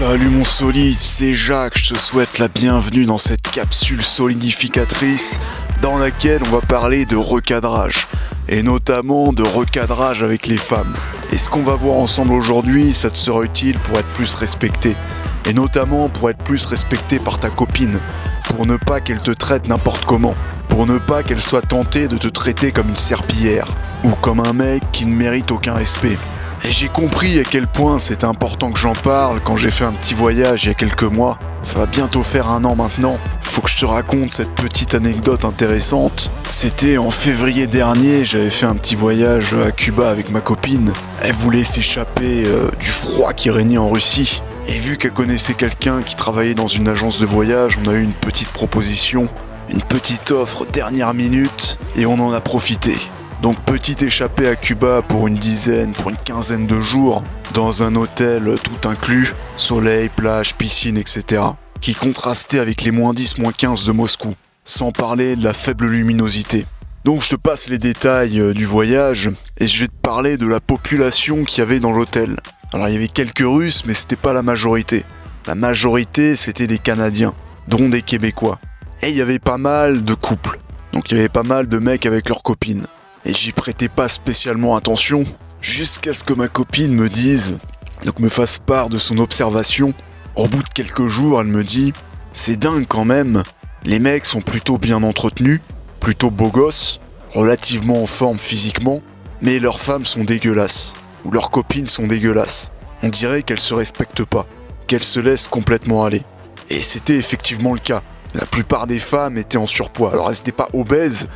Salut mon solide, c'est Jacques, je te souhaite la bienvenue dans cette capsule solidificatrice dans laquelle on va parler de recadrage, et notamment de recadrage avec les femmes. Et ce qu'on va voir ensemble aujourd'hui, ça te sera utile pour être plus respecté, et notamment pour être plus respecté par ta copine, pour ne pas qu'elle te traite n'importe comment, pour ne pas qu'elle soit tentée de te traiter comme une serpillière, ou comme un mec qui ne mérite aucun respect. Et j'ai compris à quel point c'était important que j'en parle quand j'ai fait un petit voyage il y a quelques mois. Ça va bientôt faire un an maintenant. Faut que je te raconte cette petite anecdote intéressante. C'était en février dernier, j'avais fait un petit voyage à Cuba avec ma copine. Elle voulait s'échapper euh, du froid qui régnait en Russie. Et vu qu'elle connaissait quelqu'un qui travaillait dans une agence de voyage, on a eu une petite proposition, une petite offre dernière minute, et on en a profité. Donc petit échappé à Cuba pour une dizaine, pour une quinzaine de jours, dans un hôtel tout inclus, soleil, plage, piscine, etc. Qui contrastait avec les moins 10, moins 15 de Moscou, sans parler de la faible luminosité. Donc je te passe les détails euh, du voyage et je vais te parler de la population qu'il y avait dans l'hôtel. Alors il y avait quelques Russes mais c'était pas la majorité. La majorité c'était des Canadiens, dont des Québécois. Et il y avait pas mal de couples. Donc il y avait pas mal de mecs avec leurs copines et j'y prêtais pas spécialement attention, jusqu'à ce que ma copine me dise, donc me fasse part de son observation. Au bout de quelques jours, elle me dit C'est dingue quand même, les mecs sont plutôt bien entretenus, plutôt beaux gosses, relativement en forme physiquement, mais leurs femmes sont dégueulasses, ou leurs copines sont dégueulasses. On dirait qu'elles se respectent pas, qu'elles se laissent complètement aller. Et c'était effectivement le cas. La plupart des femmes étaient en surpoids. Alors elles n'étaient pas obèses,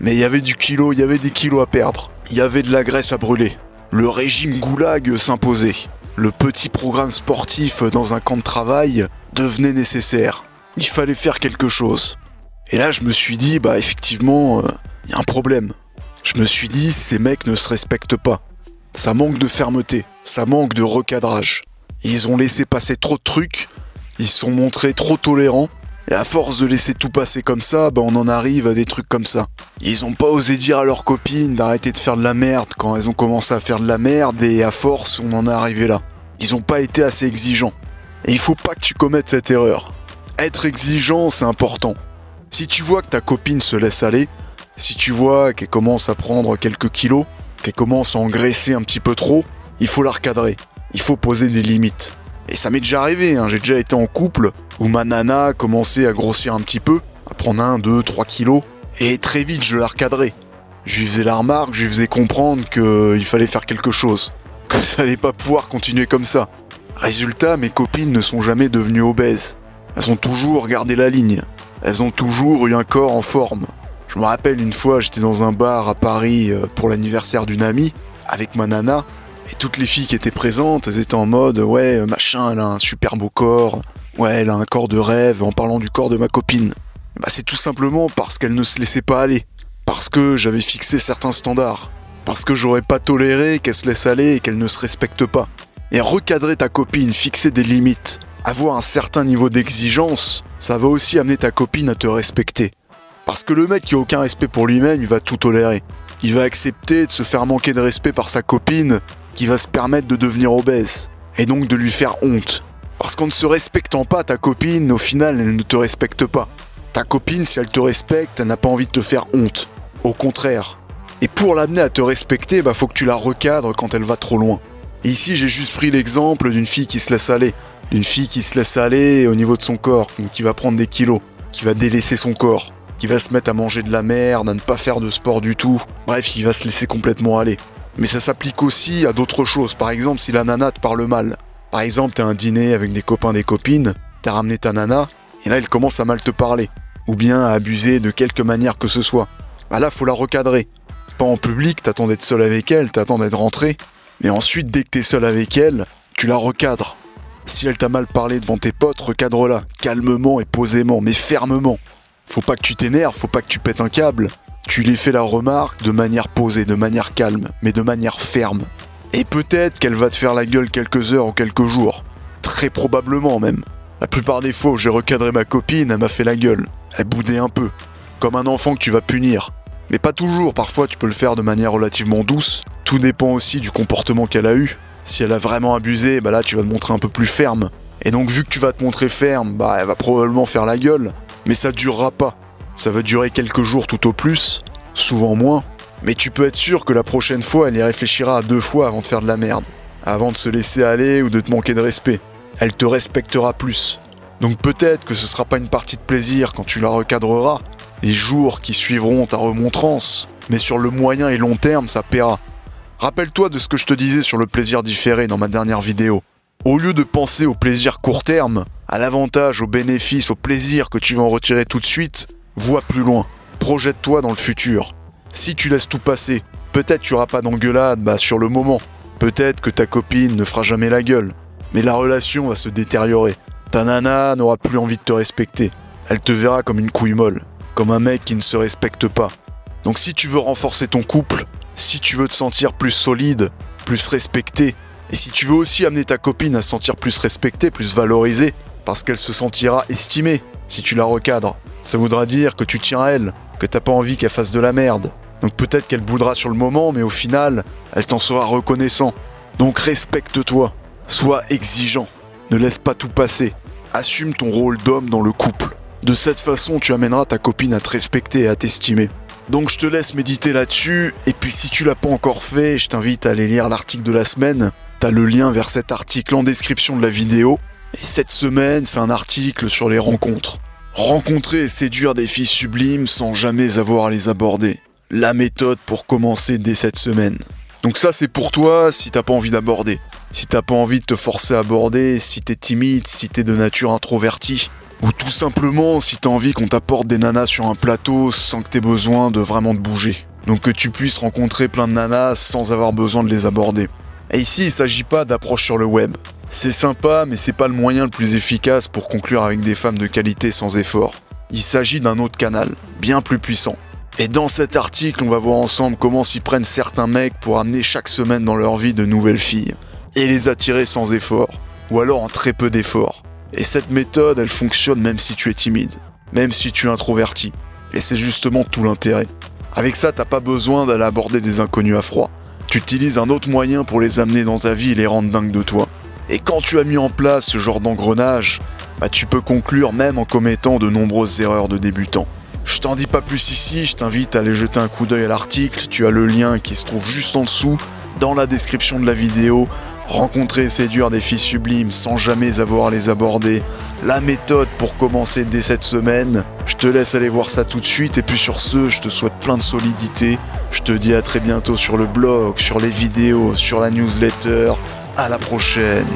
mais il y avait du kilo, il y avait des kilos à perdre. Il y avait de la graisse à brûler. Le régime goulag s'imposait. Le petit programme sportif dans un camp de travail devenait nécessaire. Il fallait faire quelque chose. Et là, je me suis dit, bah effectivement, il euh, y a un problème. Je me suis dit, ces mecs ne se respectent pas. Ça manque de fermeté, ça manque de recadrage. Ils ont laissé passer trop de trucs, ils sont montrés trop tolérants, et à force de laisser tout passer comme ça, bah on en arrive à des trucs comme ça. Ils ont pas osé dire à leurs copines d'arrêter de faire de la merde quand elles ont commencé à faire de la merde et à force on en est arrivé là. Ils ont pas été assez exigeants. Et il faut pas que tu commettes cette erreur. Être exigeant, c'est important. Si tu vois que ta copine se laisse aller, si tu vois qu'elle commence à prendre quelques kilos, qu'elle commence à engraisser un petit peu trop, il faut la recadrer. Il faut poser des limites. Et ça m'est déjà arrivé, hein. j'ai déjà été en couple où ma nana commençait à grossir un petit peu, à prendre 1, 2, 3 kilos, et très vite je la recadrais. Je lui faisais la remarque, je lui faisais comprendre qu'il fallait faire quelque chose, que ça allait pas pouvoir continuer comme ça. Résultat, mes copines ne sont jamais devenues obèses. Elles ont toujours gardé la ligne. Elles ont toujours eu un corps en forme. Je me rappelle une fois, j'étais dans un bar à Paris euh, pour l'anniversaire d'une amie, avec ma nana, et toutes les filles qui étaient présentes, elles étaient en mode ouais, machin, elle a un super beau corps, ouais, elle a un corps de rêve en parlant du corps de ma copine. Bah, c'est tout simplement parce qu'elle ne se laissait pas aller, parce que j'avais fixé certains standards, parce que j'aurais pas toléré qu'elle se laisse aller et qu'elle ne se respecte pas. Et recadrer ta copine, fixer des limites, avoir un certain niveau d'exigence, ça va aussi amener ta copine à te respecter. Parce que le mec qui a aucun respect pour lui-même, il va tout tolérer. Il va accepter de se faire manquer de respect par sa copine qui va se permettre de devenir obèse et donc de lui faire honte. Parce qu'en ne se respectant pas, ta copine, au final, elle ne te respecte pas. Ta copine, si elle te respecte, elle n'a pas envie de te faire honte. Au contraire. Et pour l'amener à te respecter, bah faut que tu la recadres quand elle va trop loin. Et ici, j'ai juste pris l'exemple d'une fille qui se laisse aller. D'une fille qui se laisse aller au niveau de son corps, qui va prendre des kilos, qui va délaisser son corps, qui va se mettre à manger de la merde, à ne pas faire de sport du tout. Bref, qui va se laisser complètement aller. Mais ça s'applique aussi à d'autres choses. Par exemple, si la nana te parle mal. Par exemple, t'as un dîner avec des copains, des copines, t'as ramené ta nana, et là, elle commence à mal te parler. Ou bien à abuser de quelque manière que ce soit. Bah là, faut la recadrer. Pas en public, t'attends d'être seul avec elle, t'attends d'être rentré. Mais ensuite, dès que t'es seul avec elle, tu la recadres. Si elle t'a mal parlé devant tes potes, recadre-la, calmement et posément, mais fermement. Faut pas que tu t'énerves, faut pas que tu pètes un câble, tu lui fais la remarque de manière posée, de manière calme, mais de manière ferme. Et peut-être qu'elle va te faire la gueule quelques heures ou quelques jours. Très probablement même. La plupart des fois où j'ai recadré ma copine, elle m'a fait la gueule. Elle boudait un peu. Comme un enfant que tu vas punir. Mais pas toujours, parfois tu peux le faire de manière relativement douce. Tout dépend aussi du comportement qu'elle a eu. Si elle a vraiment abusé, bah là tu vas te montrer un peu plus ferme. Et donc vu que tu vas te montrer ferme, bah elle va probablement faire la gueule, mais ça durera pas. Ça va durer quelques jours tout au plus, souvent moins, mais tu peux être sûr que la prochaine fois, elle y réfléchira deux fois avant de faire de la merde, avant de se laisser aller ou de te manquer de respect. Elle te respectera plus. Donc peut-être que ce sera pas une partie de plaisir quand tu la recadreras, les jours qui suivront ta remontrance, mais sur le moyen et long terme, ça paiera. Rappelle-toi de ce que je te disais sur le plaisir différé dans ma dernière vidéo. Au lieu de penser au plaisir court terme, à l'avantage, au bénéfice, au plaisir que tu vas en retirer tout de suite, vois plus loin. Projette-toi dans le futur. Si tu laisses tout passer, peut-être tu auras pas d'engueulade bah, sur le moment. Peut-être que ta copine ne fera jamais la gueule. Mais la relation va se détériorer. Ta nana n'aura plus envie de te respecter. Elle te verra comme une couille molle, comme un mec qui ne se respecte pas. Donc si tu veux renforcer ton couple, si tu veux te sentir plus solide, plus respecté, et si tu veux aussi amener ta copine à se sentir plus respectée, plus valorisée, parce qu'elle se sentira estimée si tu la recadres, ça voudra dire que tu tiens à elle, que t'as pas envie qu'elle fasse de la merde. Donc peut-être qu'elle boudera sur le moment, mais au final, elle t'en sera reconnaissant. Donc respecte-toi, sois exigeant, ne laisse pas tout passer, assume ton rôle d'homme dans le couple. De cette façon, tu amèneras ta copine à te respecter et à t'estimer. Donc je te laisse méditer là-dessus, et puis si tu l'as pas encore fait, je t'invite à aller lire l'article de la semaine. T'as le lien vers cet article en description de la vidéo. Et cette semaine, c'est un article sur les rencontres. Rencontrer et séduire des filles sublimes sans jamais avoir à les aborder. La méthode pour commencer dès cette semaine. Donc ça c'est pour toi si t'as pas envie d'aborder. Si t'as pas envie de te forcer à aborder, si t'es timide, si t'es de nature introvertie. Ou tout simplement si t'as envie qu'on t'apporte des nanas sur un plateau sans que t'aies besoin de vraiment te bouger. Donc que tu puisses rencontrer plein de nanas sans avoir besoin de les aborder. Et ici, il s'agit pas d'approche sur le web. C'est sympa, mais c'est pas le moyen le plus efficace pour conclure avec des femmes de qualité sans effort. Il s'agit d'un autre canal, bien plus puissant. Et dans cet article, on va voir ensemble comment s'y prennent certains mecs pour amener chaque semaine dans leur vie de nouvelles filles et les attirer sans effort, ou alors en très peu d'efforts. Et cette méthode, elle fonctionne même si tu es timide, même si tu es introverti. Et c'est justement tout l'intérêt. Avec ça, t'as pas besoin d'aller aborder des inconnus à froid tu utilises un autre moyen pour les amener dans ta vie et les rendre dingues de toi. Et quand tu as mis en place ce genre d'engrenage, bah tu peux conclure même en commettant de nombreuses erreurs de débutant. Je t'en dis pas plus ici, je t'invite à aller jeter un coup d'œil à l'article, tu as le lien qui se trouve juste en dessous, dans la description de la vidéo, rencontrer et séduire des filles sublimes sans jamais avoir à les aborder, la méthode pour commencer dès cette semaine. Je te laisse aller voir ça tout de suite et puis sur ce, je te souhaite plein de solidité. Je te dis à très bientôt sur le blog, sur les vidéos, sur la newsletter. À la prochaine.